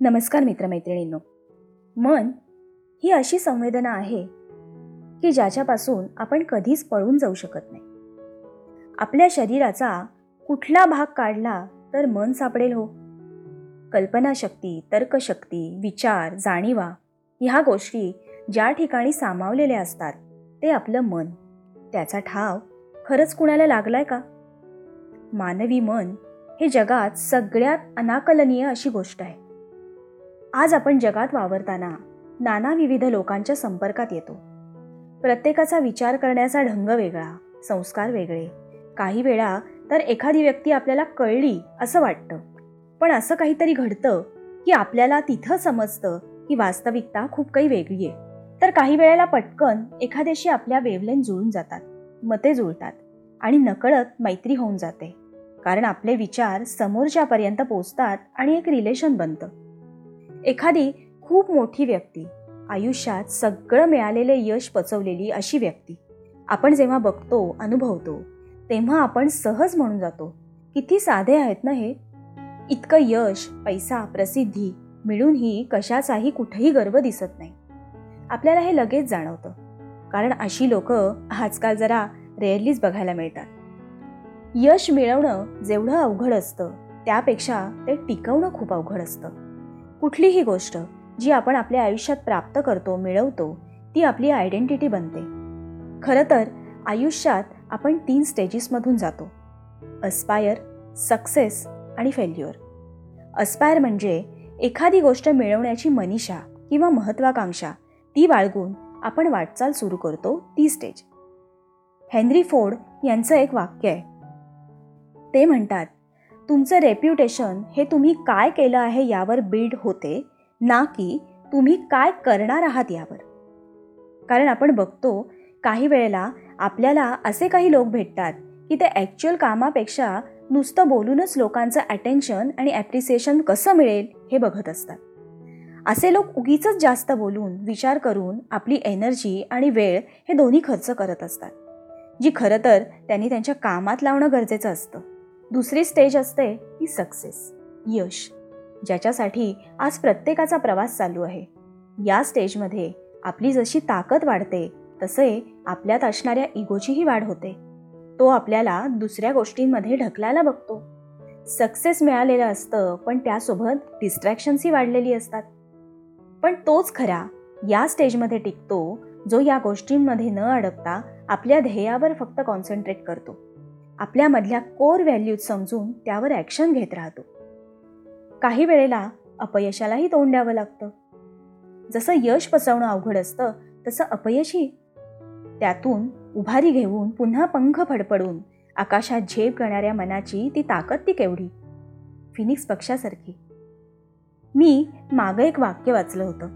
नमस्कार मित्रमैत्रिणींनो. मन ही अशी संवेदना आहे की ज्याच्यापासून आपण कधीच पळून जाऊ शकत नाही. आपल्या शरीराचा कुठला भाग काढला तर मन सापडेल हो. कल्पनाशक्ती तर्कशक्ती विचार जाणीवा ह्या गोष्टी ज्या ठिकाणी सामावलेल्या असतात ते आपलं मन. त्याचा ठाव खरंच कुणाला लागलाय का? मानवी मन हे जगात सगळ्यात अनाकलनीय अशी गोष्ट आहे. आज आपण जगात वावरताना नाना विविध लोकांच्या संपर्कात येतो. प्रत्येकाचा विचार करण्याचा ढंग वेगळा संस्कार वेगळे. काही वेळा तर एखादी व्यक्ती आपल्याला कळली असं वाटतं. पण असं काहीतरी घडतं की आपल्याला तिथं समजतं की वास्तविकता खूप काही वेगळी आहे. तर काही वेळेला पटकन एखाद्याशी आपल्या वेवलेन जुळून जातात मते जुळतात आणि नकळत मैत्री होऊन जाते. कारण आपले विचार समोरच्यापर्यंत पोचतात आणि एक रिलेशन बनतं. एखादी खूप मोठी व्यक्ती आयुष्यात सगळं मिळालेले यश पचवलेली अशी व्यक्ती. आपण जेव्हा बघतो अनुभवतो तेव्हा आपण सहज म्हणून जातो किती साधे आहेत ना हे? इतकं यश पैसा प्रसिद्धी मिळूनही कशाचाही कुठेही गर्व दिसत नाही. आपल्याला हे लगेच जाणवतं. कारण अशी लोक आजकाल जरा रेअरलीच बघायला मिळतात. यश मिळवणं जेवढं अवघड असतं त्यापेक्षा ते टिकवणं खूप अवघड असतं. कुठलीही गोष्ट जी आपण आपल्या आयुष्यात प्राप्त करतो मिळवतो ती आपली आयडेंटिटी बनते. खरं तर आयुष्यात आपण तीन स्टेजेसमधून जातो. अस्पायर सक्सेस आणि फेल्युअर अस्पायर म्हणजे एखादी गोष्ट मिळवण्याची मनीषा किंवा महत्वाकांक्षा ती बाळगून आपण वाटचाल सुरू करतो ती स्टेज हेनरी फोर्ड यांचं एक वाक्य आहे. ते म्हणतात तुमचं रेप्युटेशन हे तुम्ही काय केलं आहे यावर बिल्ड होते ना की तुम्ही काय करणार आहात यावर. कारण आपण बघतो काही वेळेला आपल्याला असे काही लोक भेटतात की ते ॲक्च्युअल कामापेक्षा नुसतं बोलूनच लोकांचं अटेन्शन आणि ॲप्रिसिएशन कसं मिळेल हे बघत असतात. असे लोक उगीच जास्त बोलून विचार करून आपली एनर्जी आणि वेळ हे दोन्ही खर्च करत असतात. जी खरं तर त्यांनी त्यांच्या कामात लावणं गरजेचं असतं. दुसरी स्टेज असते ती सक्सेस यश ज्याच्यासाठी आज प्रत्येकाचा प्रवास चालू आहे. या स्टेजमध्ये आपली जशी ताकद वाढते तसे आपल्यात असणाऱ्या इगोचीही वाढ होते. तो आपल्याला दुसऱ्या गोष्टींमध्ये ढकलायला बघतो. सक्सेस मिळालेलं असतं पण त्यासोबत डिस्ट्रॅक्शन्सही वाढलेली असतात. पण तोच खरा या स्टेजमध्ये टिकतो जो या गोष्टींमध्ये न अडकता आपल्या ध्येयावर फक्त कॉन्सन्ट्रेट करतो. आपल्यामधल्या कोर व्हॅल्यूज समजून त्यावर ॲक्शन घेत राहतो. काही वेळेला अपयशालाही तोंड द्यावं लागतं. जसं यश पचवणं अवघड असतं तसं अपयशही त्यातून उभारी घेऊन पुन्हा पंख फडफडून आकाशात झेप करणाऱ्या मनाची ती ताकद ती केवढी? फिनिक्स पक्षासारखी. मी मागं एक वाक्य वाचलं होतं.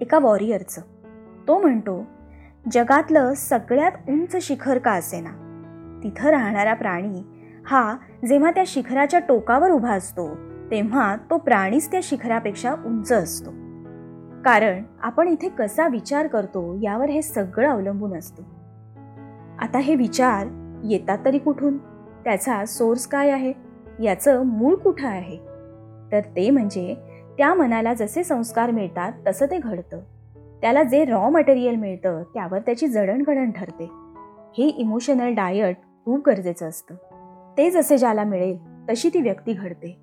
एका वॉरियरचं. तो म्हणतो जगातलं सगळ्यात उंच शिखर का असेना? तिथं राहणारा प्राणी हा जेव्हा त्या शिखराच्या टोकावर उभा असतो तेव्हा तो प्राणीच त्या शिखरापेक्षा उंच असतो. कारण आपण इथे कसा विचार करतो यावर हे सगळं अवलंबून असतं. आता हे विचार येतात तरी कुठून? त्याचा सोर्स काय आहे? याचं मूळ कुठं आहे? तर ते म्हणजे त्या मनाला जसे संस्कार मिळतात तसं ते घडतं. त्याला जे रॉ मटेरियल मिळतं त्यावर त्याची जडणघडण ठरते. हे इमोशनल डायट खूप गरजेचं असतं. ते जसे ज्याला मिळेल तशी ती व्यक्ती घडते.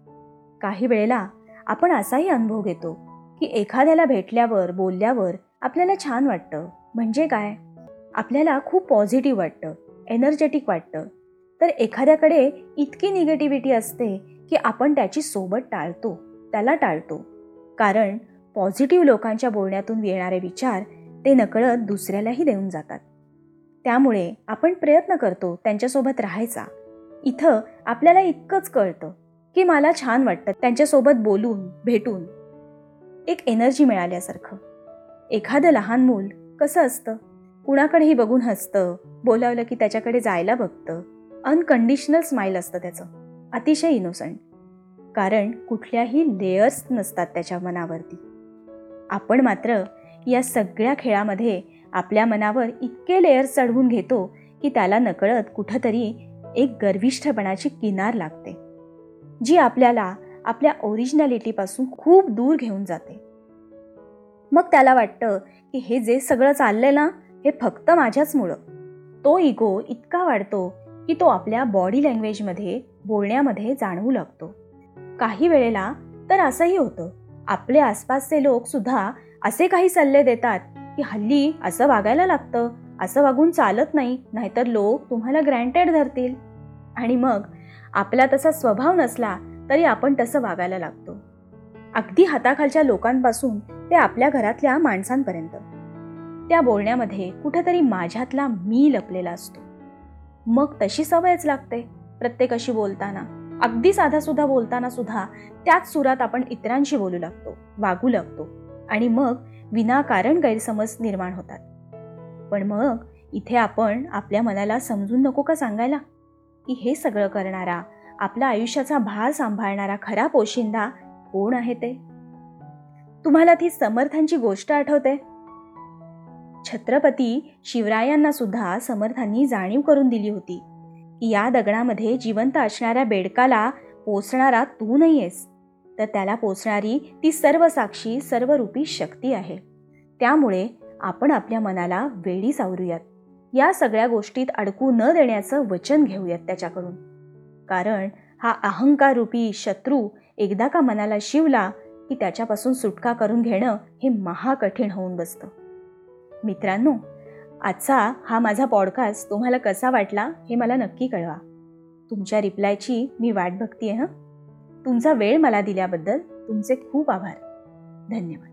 काही वेळेला आपण असाही अनुभव घेतो की एखाद्याला भेटल्यावर बोलल्यावर आपल्याला छान वाटतं. म्हणजे काय? आपल्याला खूप पॉझिटिव्ह वाटतं एनर्जेटिक वाटतं. तर एखाद्याकडे इतकी निगेटिव्हिटी असते की आपण त्याची सोबत टाळतो त्याला टाळतो. कारण पॉझिटिव्ह लोकांच्या बोलण्यातून येणारे विचार ते नकळत दुसऱ्यालाही देऊन जातात. त्यामुळे आपण प्रयत्न करतो त्यांच्यासोबत राहायचा. इथं आपल्याला इतकंच कळतं की मला छान वाटतं त्यांच्यासोबत बोलून भेटून. एक एनर्जी मिळाल्यासारखं. एखादं लहान मूल कसं असतं? कुणाकडेही बघून हसतं बोलावलं की त्याच्याकडे जायला बघतं. अनकंडिशनल स्माईल असतं त्याचं. अतिशय इनोसंट कारण कुठल्याही लेयर्स नसतात त्याच्या मनावरती. आपण मात्र या सगळ्या खेळामध्ये आपल्या मनावर इतके लेअर चढवून घेतो की त्याला नकळत कुठंतरी एक गर्विष्ठपणाची किनार लागते जी आपल्याला आपल्या ओरिजिनॅलिटीपासून खूप दूर घेऊन जाते. मग त्याला वाटतं की हे जे सगळं चाललंय ना हे फक्त माझ्याचमुळं. तो इगो इतका वाढतो की तो आपल्या बॉडी लँग्वेजमध्ये बोलण्यामध्ये जाणवू लागतो. काही वेळेला तर असंही होतं. आपले आसपासचे लोकसुद्धा असे काही सल्ले देतात की हल्ली असं वागायला लागतं असं वागून चालत नाही नाहीतर लोक तुम्हाला ग्रँटेड धरतील. आणि मग आपला तसा स्वभाव नसला तरी आपण तसं वागायला लागतो. अगदी हाताखालच्या लोकांपासून ते आपल्या घरातल्या माणसांपर्यंत. त्या बोलण्यामध्ये कुठेतरी माझ्यातला मी लपलेला असतो. मग तशी सवयच लागते प्रत्येकाशी बोलताना. अगदी साधा सुद्धा बोलताना सुद्धा त्याच सुरात आपण इतरांशी बोलू लागतो वागू लागतो. आणि मग विनाकारण गैरसमज निर्माण होतात. पण मग इथे आपण आपल्या मनाला समजून नको का सांगायला? की हे सगळं करणारा आपला आयुष्याचा भार सांभाळणारा खरा पोशिंदा कोण आहे ते? तुम्हाला ती समर्थांची गोष्ट आठवते? छत्रपती शिवरायांना सुद्धा समर्थांनी जाणीव करून दिली होती. की या दगडामध्ये जिवंत असणाऱ्या बेडकाला पोचणारा तू नाहीयेस. तर त्याला पोचणारी ती सर्व साक्षी सर्वरूपी शक्ती आहे. त्यामुळे आपण आपल्या मनाला वेळी सावरूयात. या सगळ्या गोष्टीत अडकू न देण्याचं वचन घेऊयात त्याच्याकडून. कारण हा अहंकार रूपी शत्रू एकदा का मनाला शिवला की त्याच्यापासून सुटका करून घेणं हे महाकठीण होऊन बसतं. मित्रांनो आजचा हा माझा पॉडकास्ट तुम्हाला कसा वाटला हे मला नक्की कळवा. तुमच्या रिप्लायची मी वाट बघतीये हं? तुमचा वेळ मला दिल्याबद्दल तुमचे खूप आभार. धन्यवाद.